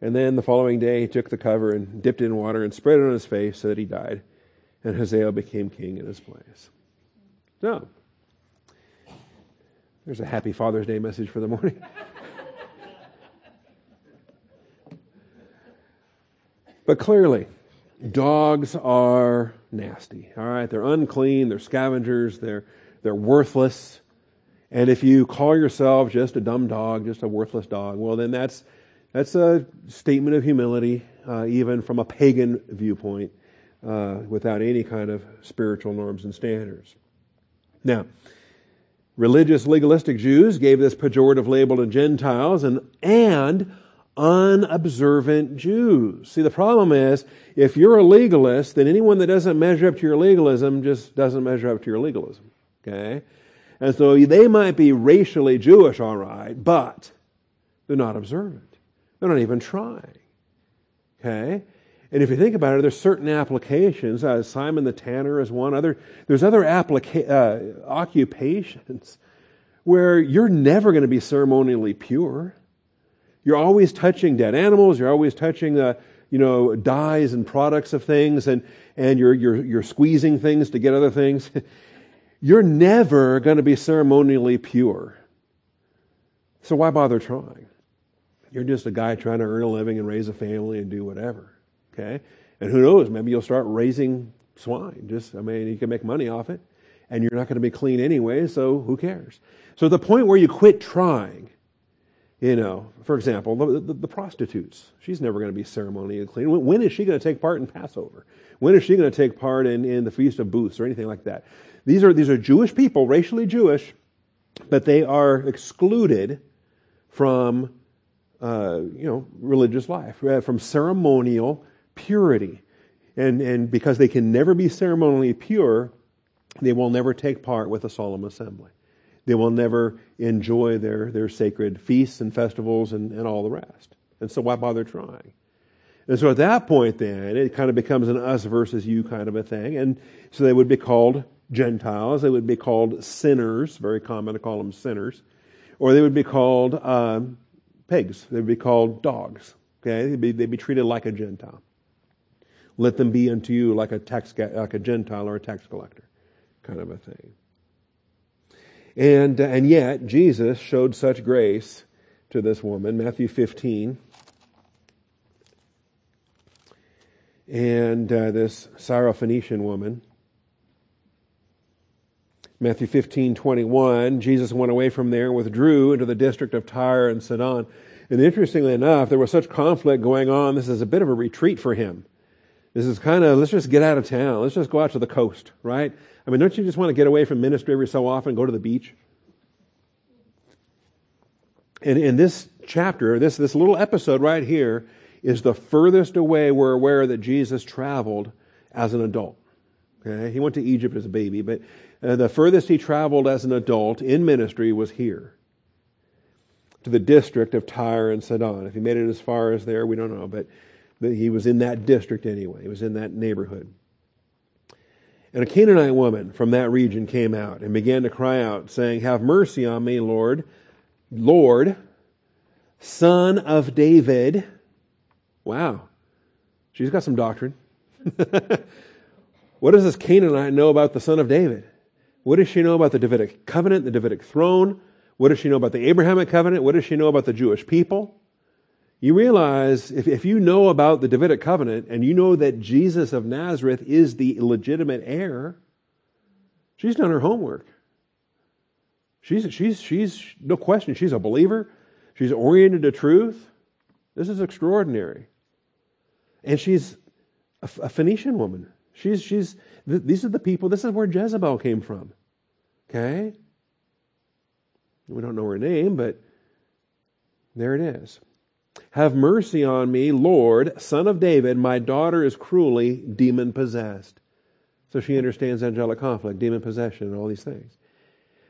And then the following day he took the cover and dipped it in water and spread it on his face so that he died. And Hazael became king in his place. So, there's a happy Father's Day message for the morning. but clearly, dogs are nasty. All right, they're unclean, they're scavengers, they're they're worthless. And if you call yourself just a dumb dog, just a worthless dog, well then that's that's a statement of humility, uh, even from a pagan viewpoint, uh, without any kind of spiritual norms and standards. Now, religious legalistic Jews gave this pejorative label to Gentiles and and unobservant Jews. See, the problem is, if you're a legalist, then anyone that doesn't measure up to your legalism just doesn't measure up to your legalism. Okay? And so they might be racially Jewish, all right, but they're not observant. They're not even trying. Okay? And if you think about it, there's certain applications. Uh, Simon the Tanner is one. Other there's other applica- uh, occupations where you're never going to be ceremonially pure. You're always touching dead animals. You're always touching, uh, you know, dyes and products of things, and and you're you're you're squeezing things to get other things. you're never going to be ceremonially pure. So why bother trying? You're just a guy trying to earn a living and raise a family and do whatever. Okay, and who knows? Maybe you'll start raising swine. Just I mean, you can make money off it, and you're not going to be clean anyway. So who cares? So the point where you quit trying you know, for example, the, the, the prostitutes. She's never going to be ceremonially clean. When, when is she going to take part in Passover? When is she going to take part in, in the Feast of Booths or anything like that? These are, these are Jewish people, racially Jewish, but they are excluded from, uh, you know, religious life, uh, from ceremonial purity. And, and because they can never be ceremonially pure, they will never take part with a solemn assembly. They will never enjoy their, their sacred feasts and festivals and, and all the rest. And so why bother trying? And so at that point, then, it kind of becomes an us versus you kind of a thing. And so they would be called Gentiles. They would be called sinners, very common to call them sinners. Or they would be called um, pigs. They would be called dogs. Okay? They'd be, they'd be treated like a Gentile. Let them be unto you like a tax, like a Gentile or a tax collector kind of a thing. And, and yet, Jesus showed such grace to this woman. Matthew 15. And uh, this Syrophoenician woman. Matthew 15, 21, Jesus went away from there and withdrew into the district of Tyre and Sidon. And interestingly enough, there was such conflict going on. This is a bit of a retreat for him. This is kind of, let's just get out of town. Let's just go out to the coast, right? I mean, don't you just want to get away from ministry every so often, go to the beach? And in this chapter, this, this little episode right here, is the furthest away we're aware that Jesus traveled as an adult. Okay? He went to Egypt as a baby, but uh, the furthest he traveled as an adult in ministry was here, to the district of Tyre and Sidon. If he made it as far as there, we don't know, but But he was in that district anyway. He was in that neighborhood. And a Canaanite woman from that region came out and began to cry out, saying, Have mercy on me, Lord, Lord, son of David. Wow. She's got some doctrine. what does this Canaanite know about the son of David? What does she know about the Davidic covenant, the Davidic throne? What does she know about the Abrahamic covenant? What does she know about the Jewish people? You realize if, if you know about the Davidic covenant and you know that Jesus of Nazareth is the legitimate heir, she's done her homework. She's, she's, she's, no question, she's a believer. She's oriented to truth. This is extraordinary. And she's a, a Phoenician woman. She's, she's, th- these are the people, this is where Jezebel came from. Okay? We don't know her name, but there it is. Have mercy on me, Lord, son of David. My daughter is cruelly demon possessed. So she understands angelic conflict, demon possession, and all these things.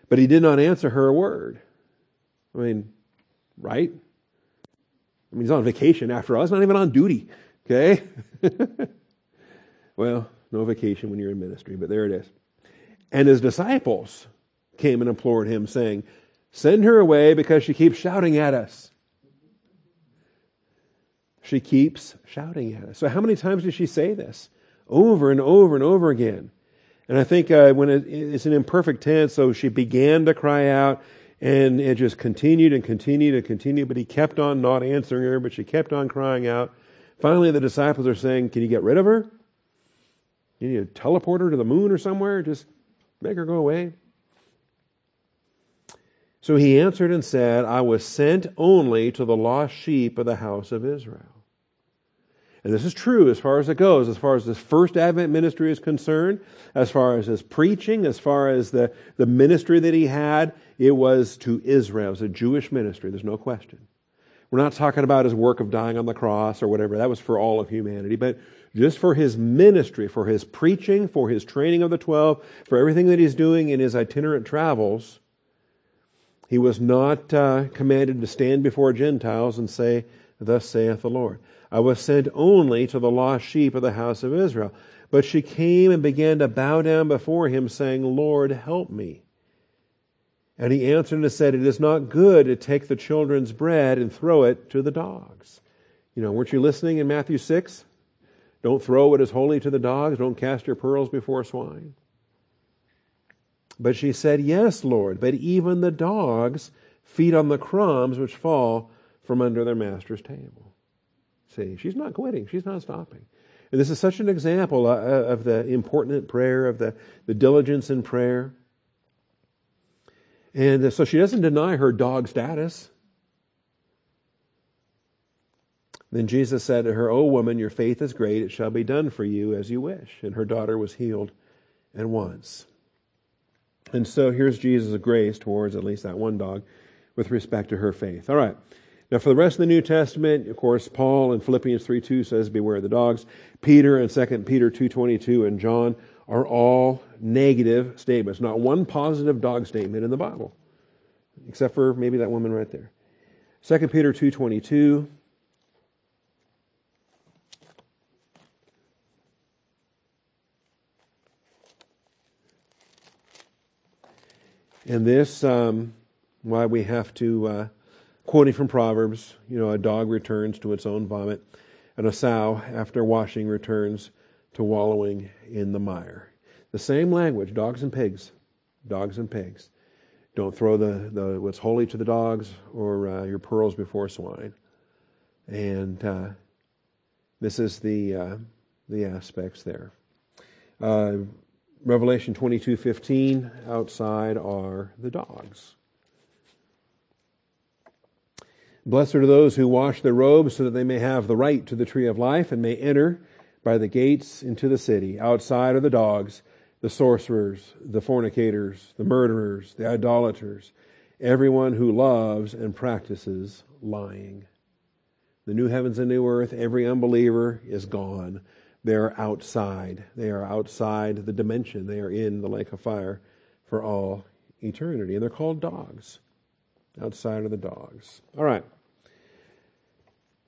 But he did not answer her a word. I mean, right? I mean, he's on vacation after all. He's not even on duty. Okay? well, no vacation when you're in ministry, but there it is. And his disciples came and implored him, saying, Send her away because she keeps shouting at us. She keeps shouting at us. So, how many times did she say this? Over and over and over again. And I think uh, when it, it's an imperfect tense, so she began to cry out, and it just continued and continued and continued, but he kept on not answering her, but she kept on crying out. Finally, the disciples are saying, Can you get rid of her? You need to teleport her to the moon or somewhere? Just make her go away. So he answered and said, I was sent only to the lost sheep of the house of Israel. And this is true as far as it goes, as far as this first Advent ministry is concerned, as far as his preaching, as far as the, the ministry that he had, it was to Israel. It was a Jewish ministry, there's no question. We're not talking about his work of dying on the cross or whatever. That was for all of humanity. But just for his ministry, for his preaching, for his training of the twelve, for everything that he's doing in his itinerant travels, he was not uh, commanded to stand before Gentiles and say, Thus saith the Lord. I was sent only to the lost sheep of the house of Israel. But she came and began to bow down before him, saying, Lord, help me. And he answered and said, It is not good to take the children's bread and throw it to the dogs. You know, weren't you listening in Matthew 6? Don't throw what is holy to the dogs. Don't cast your pearls before swine. But she said, Yes, Lord, but even the dogs feed on the crumbs which fall from under their master's table. See, she's not quitting. She's not stopping. And this is such an example uh, of the important prayer, of the, the diligence in prayer. And so she doesn't deny her dog status. Then Jesus said to her, O woman, your faith is great. It shall be done for you as you wish. And her daughter was healed at once. And so here's Jesus' grace towards at least that one dog with respect to her faith. All right. Now, for the rest of the New Testament, of course, Paul in Philippians 3 2 says, Beware of the dogs. Peter and 2 Peter 2.22 and John are all negative statements. Not one positive dog statement in the Bible, except for maybe that woman right there. 2 Peter 2.22. And this, um, why we have to, uh, quoting from Proverbs, you know, a dog returns to its own vomit, and a sow, after washing, returns to wallowing in the mire. The same language, dogs and pigs. Dogs and pigs. Don't throw the, the what's holy to the dogs or uh, your pearls before swine. And uh, this is the uh, the aspects there. Revelation twenty two fifteen. Outside are the dogs. Blessed are those who wash their robes so that they may have the right to the tree of life and may enter by the gates into the city. Outside are the dogs, the sorcerers, the fornicators, the murderers, the idolaters, everyone who loves and practices lying. The new heavens and new earth, every unbeliever is gone. They are outside. They are outside the dimension. They are in the lake of fire for all eternity. And they're called dogs. Outside are the dogs. All right.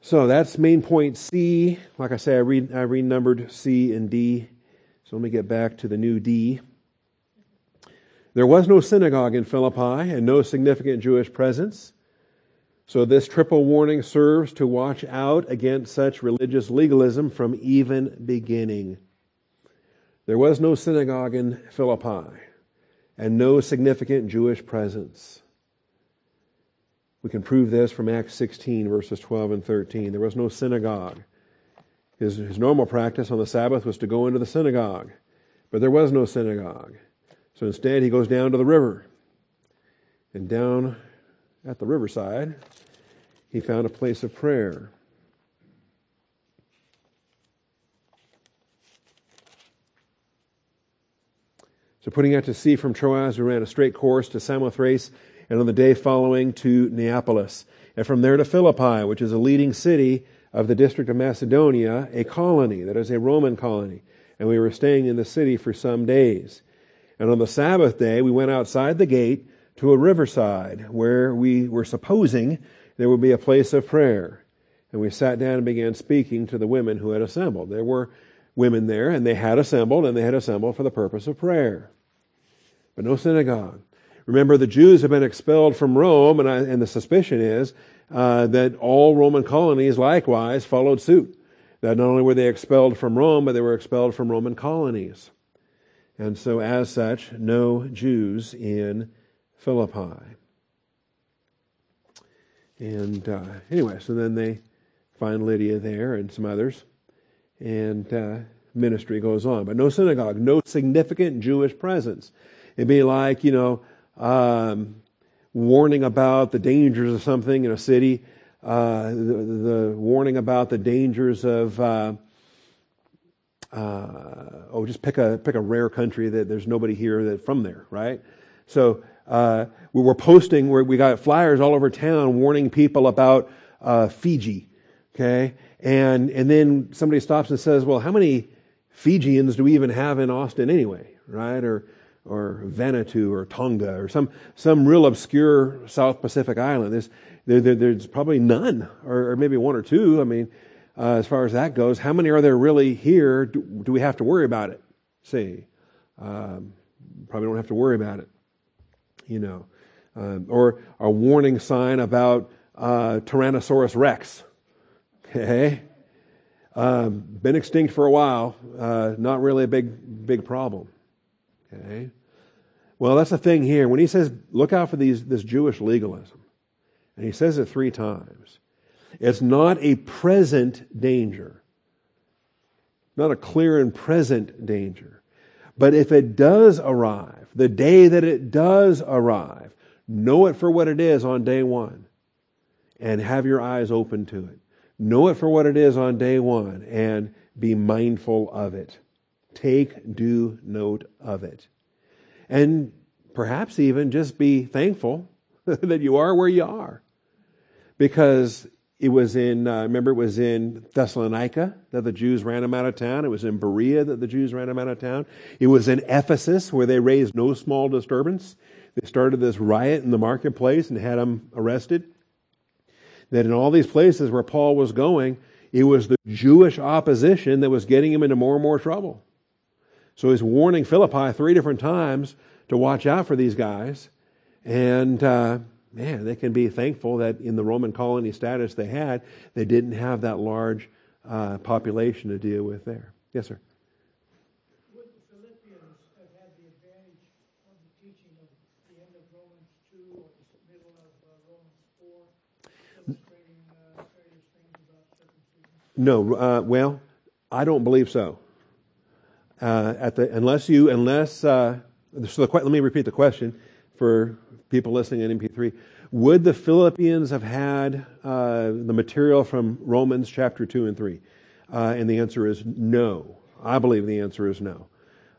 So that's main point C. Like I say, I I renumbered C and D. So let me get back to the new D. There was no synagogue in Philippi and no significant Jewish presence. So this triple warning serves to watch out against such religious legalism from even beginning. There was no synagogue in Philippi and no significant Jewish presence. We can prove this from Acts 16, verses 12 and 13. There was no synagogue. His, his normal practice on the Sabbath was to go into the synagogue, but there was no synagogue. So instead, he goes down to the river. And down at the riverside, he found a place of prayer. So, putting out to sea from Troas, we ran a straight course to Samothrace, and on the day following to Neapolis, and from there to Philippi, which is a leading city of the district of Macedonia, a colony, that is a Roman colony. And we were staying in the city for some days. And on the Sabbath day, we went outside the gate to a riverside where we were supposing there would be a place of prayer. And we sat down and began speaking to the women who had assembled. There were women there, and they had assembled, and they had assembled for the purpose of prayer. But no synagogue. Remember, the Jews have been expelled from Rome, and, I, and the suspicion is uh, that all Roman colonies likewise followed suit. That not only were they expelled from Rome, but they were expelled from Roman colonies. And so, as such, no Jews in Philippi. And uh, anyway, so then they find Lydia there and some others, and uh, ministry goes on. But no synagogue, no significant Jewish presence. It'd be like, you know, um, warning about the dangers of something in a city, uh, the, the, warning about the dangers of uh, uh, oh, just pick a pick a rare country that there's nobody here that from there, right? So uh, we were posting where we got flyers all over town warning people about uh, Fiji, okay, and and then somebody stops and says, well, how many Fijians do we even have in Austin anyway, right? Or or Vanuatu or Tonga or some some real obscure South Pacific island. There's there, there, there's probably none, or, or maybe one or two. I mean, uh, as far as that goes. How many are there really here? Do, do we have to worry about it? See, um, probably don't have to worry about it. You know, um, or a warning sign about uh, Tyrannosaurus Rex. Okay, um, been extinct for a while. Uh, not really a big big problem. Okay. Well, that's the thing here. When he says, look out for these, this Jewish legalism, and he says it three times, it's not a present danger, not a clear and present danger. But if it does arrive, the day that it does arrive, know it for what it is on day one and have your eyes open to it. Know it for what it is on day one and be mindful of it. Take due note of it. And perhaps even just be thankful that you are where you are. Because it was in, uh, remember, it was in Thessalonica that the Jews ran them out of town. It was in Berea that the Jews ran them out of town. It was in Ephesus where they raised no small disturbance. They started this riot in the marketplace and had them arrested. That in all these places where Paul was going, it was the Jewish opposition that was getting him into more and more trouble. So he's warning Philippi three different times to watch out for these guys. And, uh, man, they can be thankful that in the Roman colony status they had, they didn't have that large uh, population to deal with there. Yes, sir. Would the Philippians have had the advantage of the teaching of the end of Romans 2 or the middle of uh, Romans 4, illustrating uh, various things about circumcision? No, uh, well, I don't believe so. Uh, at the unless you unless uh, so the, let me repeat the question for people listening in MP3. Would the Philippians have had uh, the material from Romans chapter 2 and 3? Uh, and the answer is no. I believe the answer is no.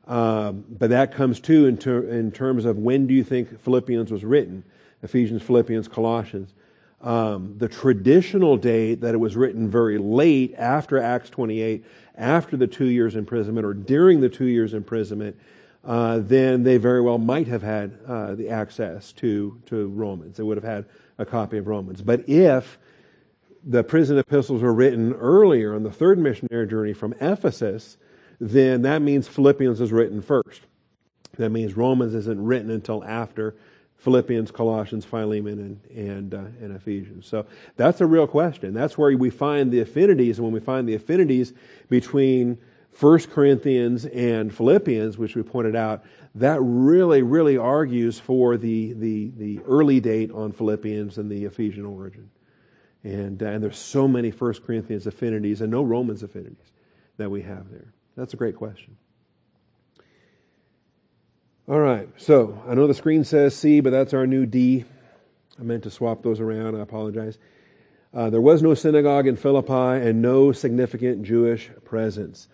Um, but that comes too in, ter- in, terms of when do you think Philippians was written? Ephesians, Philippians, Colossians. Um, the traditional date that it was written very late after Acts 28, after the two years imprisonment or during the two years imprisonment, uh, then they very well might have had uh, the access to, to Romans. They would have had a copy of Romans. But if the prison epistles were written earlier on the third missionary journey from Ephesus, then that means Philippians is written first. That means Romans isn't written until after Philippians, Colossians, Philemon, and and, uh, and Ephesians. So that's a real question. That's where we find the affinities, and when we find the affinities between 1 Corinthians and Philippians, which we pointed out, that really, really argues for the the the early date on Philippians and the Ephesian origin. And, uh, and there's so many 1 Corinthians affinities and no Romans affinities that we have there. That's a great question. All right, so I know the screen says C, but that's our new D. I meant to swap those around. I apologize. Uh, there was no synagogue in Philippi and no significant Jewish presence.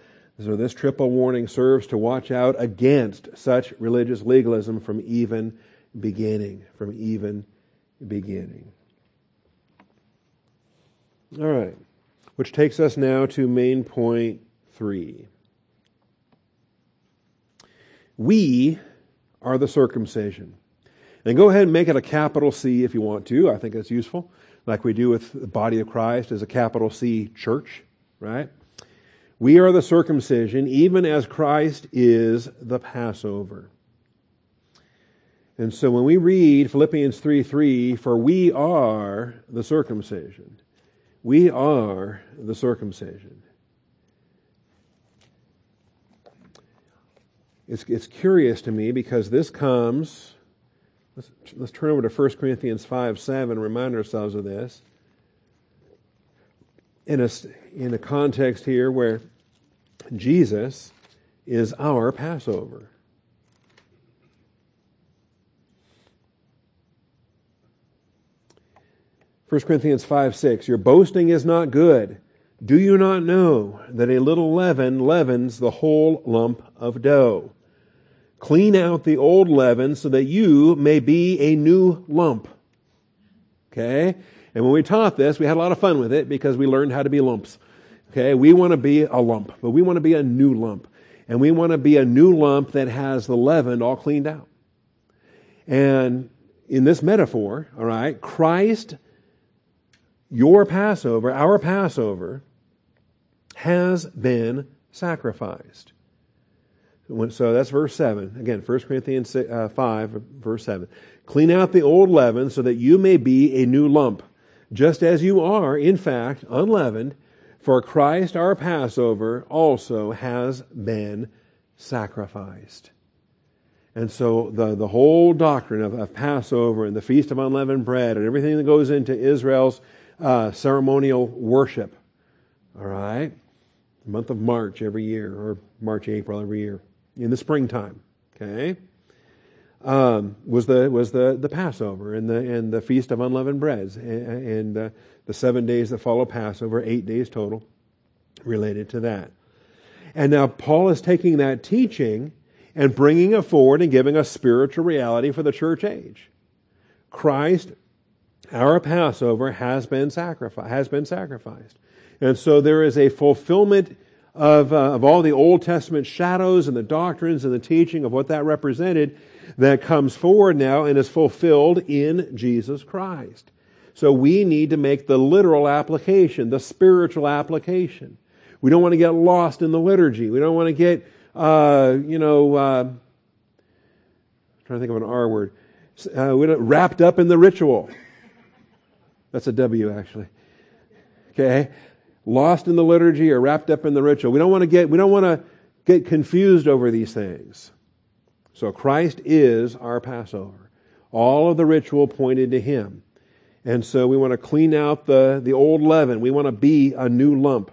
So this triple warning serves to watch out against such religious legalism from even beginning. From even beginning. All right, which takes us now to main point three. We are the circumcision. And go ahead and make it a capital C if you want to. I think that's useful. Like we do with the body of Christ as a capital C church, right? We are the circumcision, even as Christ is the Passover. And so when we read Philippians 3 3, for we are the circumcision, we are the circumcision. It's, it's curious to me because this comes, let's, let's turn over to 1 Corinthians 5 7, remind ourselves of this. In a, in a context here where Jesus is our Passover. First Corinthians 5 6, your boasting is not good. Do you not know that a little leaven leavens the whole lump of dough? Clean out the old leaven so that you may be a new lump. Okay? And when we taught this, we had a lot of fun with it because we learned how to be lumps. Okay? We want to be a lump, but we want to be a new lump. And we want to be a new lump that has the leaven all cleaned out. And in this metaphor, all right, Christ, your Passover, our Passover, has been sacrificed. So that's verse 7. Again, 1 Corinthians uh, 5, verse 7. Clean out the old leaven so that you may be a new lump, just as you are, in fact, unleavened, for Christ our Passover also has been sacrificed. And so the, the whole doctrine of, of Passover and the Feast of Unleavened Bread and everything that goes into Israel's uh, ceremonial worship, all right, the month of March every year, or March, April every year, in the springtime, okay, um, was the was the, the Passover and the and the Feast of Unleavened Breads and, and the seven days that follow Passover, eight days total, related to that. And now Paul is taking that teaching and bringing it forward and giving a spiritual reality for the church age. Christ, our Passover, has been sacrificed. Has been sacrificed. And so there is a fulfillment of, uh, of all the Old Testament shadows and the doctrines and the teaching of what that represented that comes forward now and is fulfilled in Jesus Christ. So we need to make the literal application, the spiritual application. We don't want to get lost in the liturgy. We don't want to get, uh, you know, uh, I'm trying to think of an R word, uh, we don't, wrapped up in the ritual. That's a W, actually. Okay? Lost in the liturgy or wrapped up in the ritual. We don't want to get, we don't want to get confused over these things. So Christ is our Passover. All of the ritual pointed to Him. And so we want to clean out the, the old leaven. We want to be a new lump.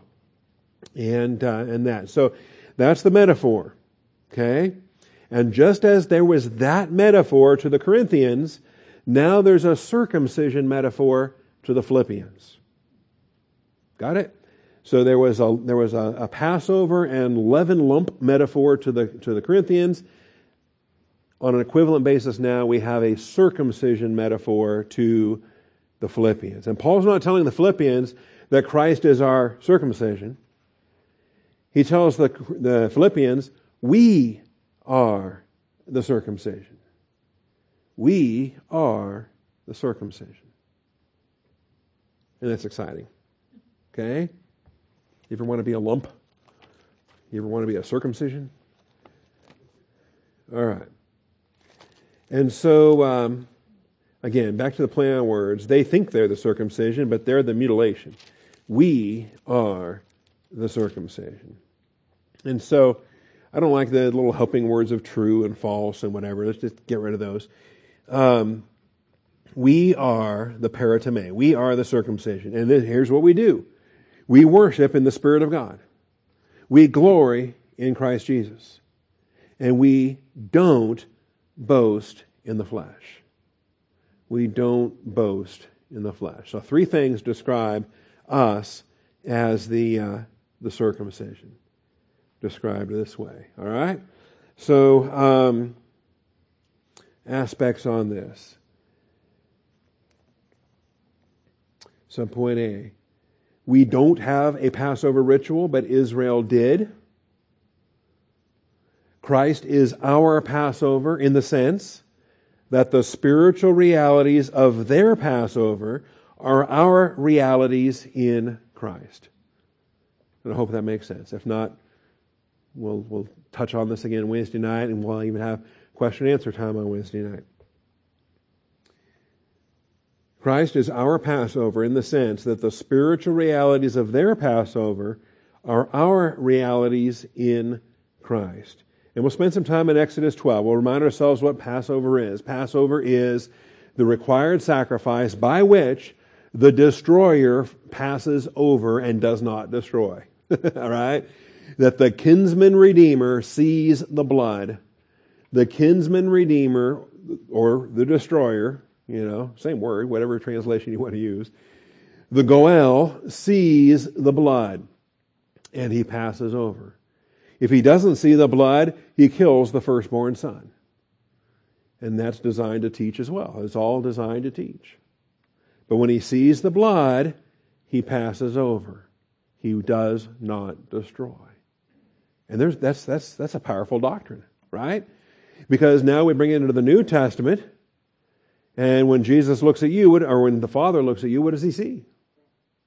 And, uh, and that. So that's the metaphor. Okay? And just as there was that metaphor to the Corinthians, now there's a circumcision metaphor to the Philippians. Got it? So there was a there was a, a, Passover and leaven lump metaphor to the to the Corinthians. On an equivalent basis, now we have a circumcision metaphor to the Philippians. And Paul's not telling the Philippians that Christ is our circumcision. He tells the, the Philippians, we are the circumcision. We are the circumcision. And that's exciting. Okay? You ever want to be a lump? You ever want to be a circumcision? All right. And so, um, again, back to the play on words. They think they're the circumcision, but they're the mutilation. We are the circumcision. And so, I don't like the little helping words of true and false and whatever. Let's just get rid of those. Um, we are the peritome. We are the circumcision. And then here's what we do. We worship in the Spirit of God. We glory in Christ Jesus. And we don't boast in the flesh. We don't boast in the flesh. So three things describe us as the, uh, the circumcision. Described this way. All right? So, um, aspects on this. So, point A. We don't have a Passover ritual, but Israel did. Christ is our Passover in the sense that the spiritual realities of their Passover are our realities in Christ. And I hope that makes sense. If not, we'll, we'll touch on this again Wednesday night, and we'll even have question and answer time on Wednesday night. Christ is our Passover in the sense that the spiritual realities of their Passover are our realities in Christ. And we'll spend some time in Exodus 12. We'll remind ourselves what Passover is. Passover is the required sacrifice by which the destroyer passes over and does not destroy. All right? That the kinsman redeemer sees the blood. The kinsman redeemer, or the destroyer, you know, same word, whatever translation you want to use. The Goel sees the blood and he passes over. If he doesn't see the blood, he kills the firstborn son. And that's designed to teach as well. It's all designed to teach. But when he sees the blood, he passes over. He does not destroy. And there's, that's, that's, that's a powerful doctrine, right? Because now we bring it into the New Testament, and when Jesus looks at you, or when the Father looks at you, what does he see?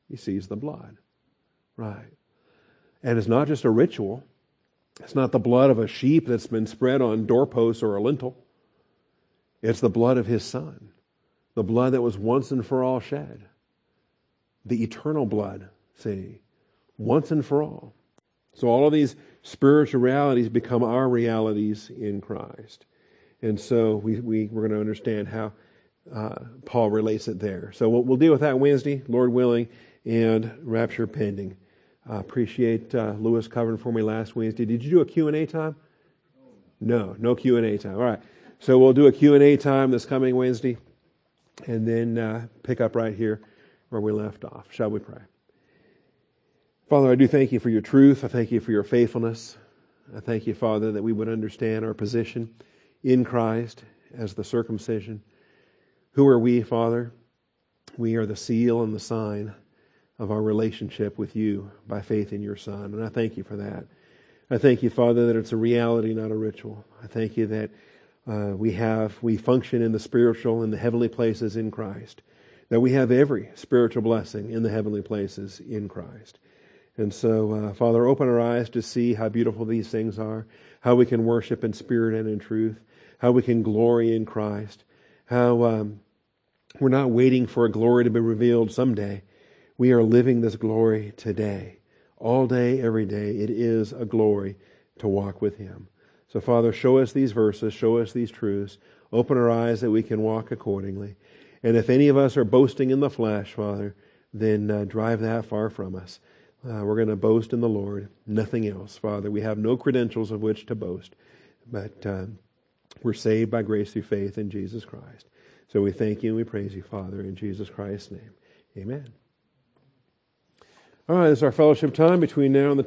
He sees the blood. Right. And it's not just a ritual. It's not the blood of a sheep that's been spread on doorposts or a lintel. It's the blood of his Son. The blood that was once and for all shed. The eternal blood, see, once and for all. So all of these spiritual realities become our realities in Christ. And so we, we, we're going to understand how uh, Paul relates it there. So we'll, we'll, deal with that Wednesday, Lord willing, and rapture pending. Uh, appreciate uh, Lewis covering for me last Wednesday. Did you do a Q&A time? No, no Q&A time. All right. So we'll do a Q&A time this coming Wednesday and then uh, pick up right here where we left off. Shall we pray? Father, I do thank you for your truth. I thank you for your faithfulness. I thank you, Father, that we would understand our position in Christ as the circumcision. Who are we, Father? We are the seal and the sign of our relationship with you by faith in your Son. And I thank you for that. I thank you, Father, that it's a reality, not a ritual. I thank you that uh, we have, we function in the spiritual and the heavenly places in Christ. That we have every spiritual blessing in the heavenly places in Christ. And so, uh, Father, open our eyes to see how beautiful these things are, how we can worship in spirit and in truth, how we can glory in Christ, how um, we're not waiting for a glory to be revealed someday. We are living this glory today. All day, every day, it is a glory to walk with Him. So, Father, show us these verses, show us these truths, open our eyes that we can walk accordingly. And if any of us are boasting in the flesh, Father, then uh, drive that far from us. Uh, we're going to boast in the Lord, nothing else, Father. We have no credentials of which to boast, but uh, we're saved by grace through faith in Jesus Christ. So we thank you and we praise you, Father, in Jesus Christ's name. Amen. All right, this is our fellowship time between now and the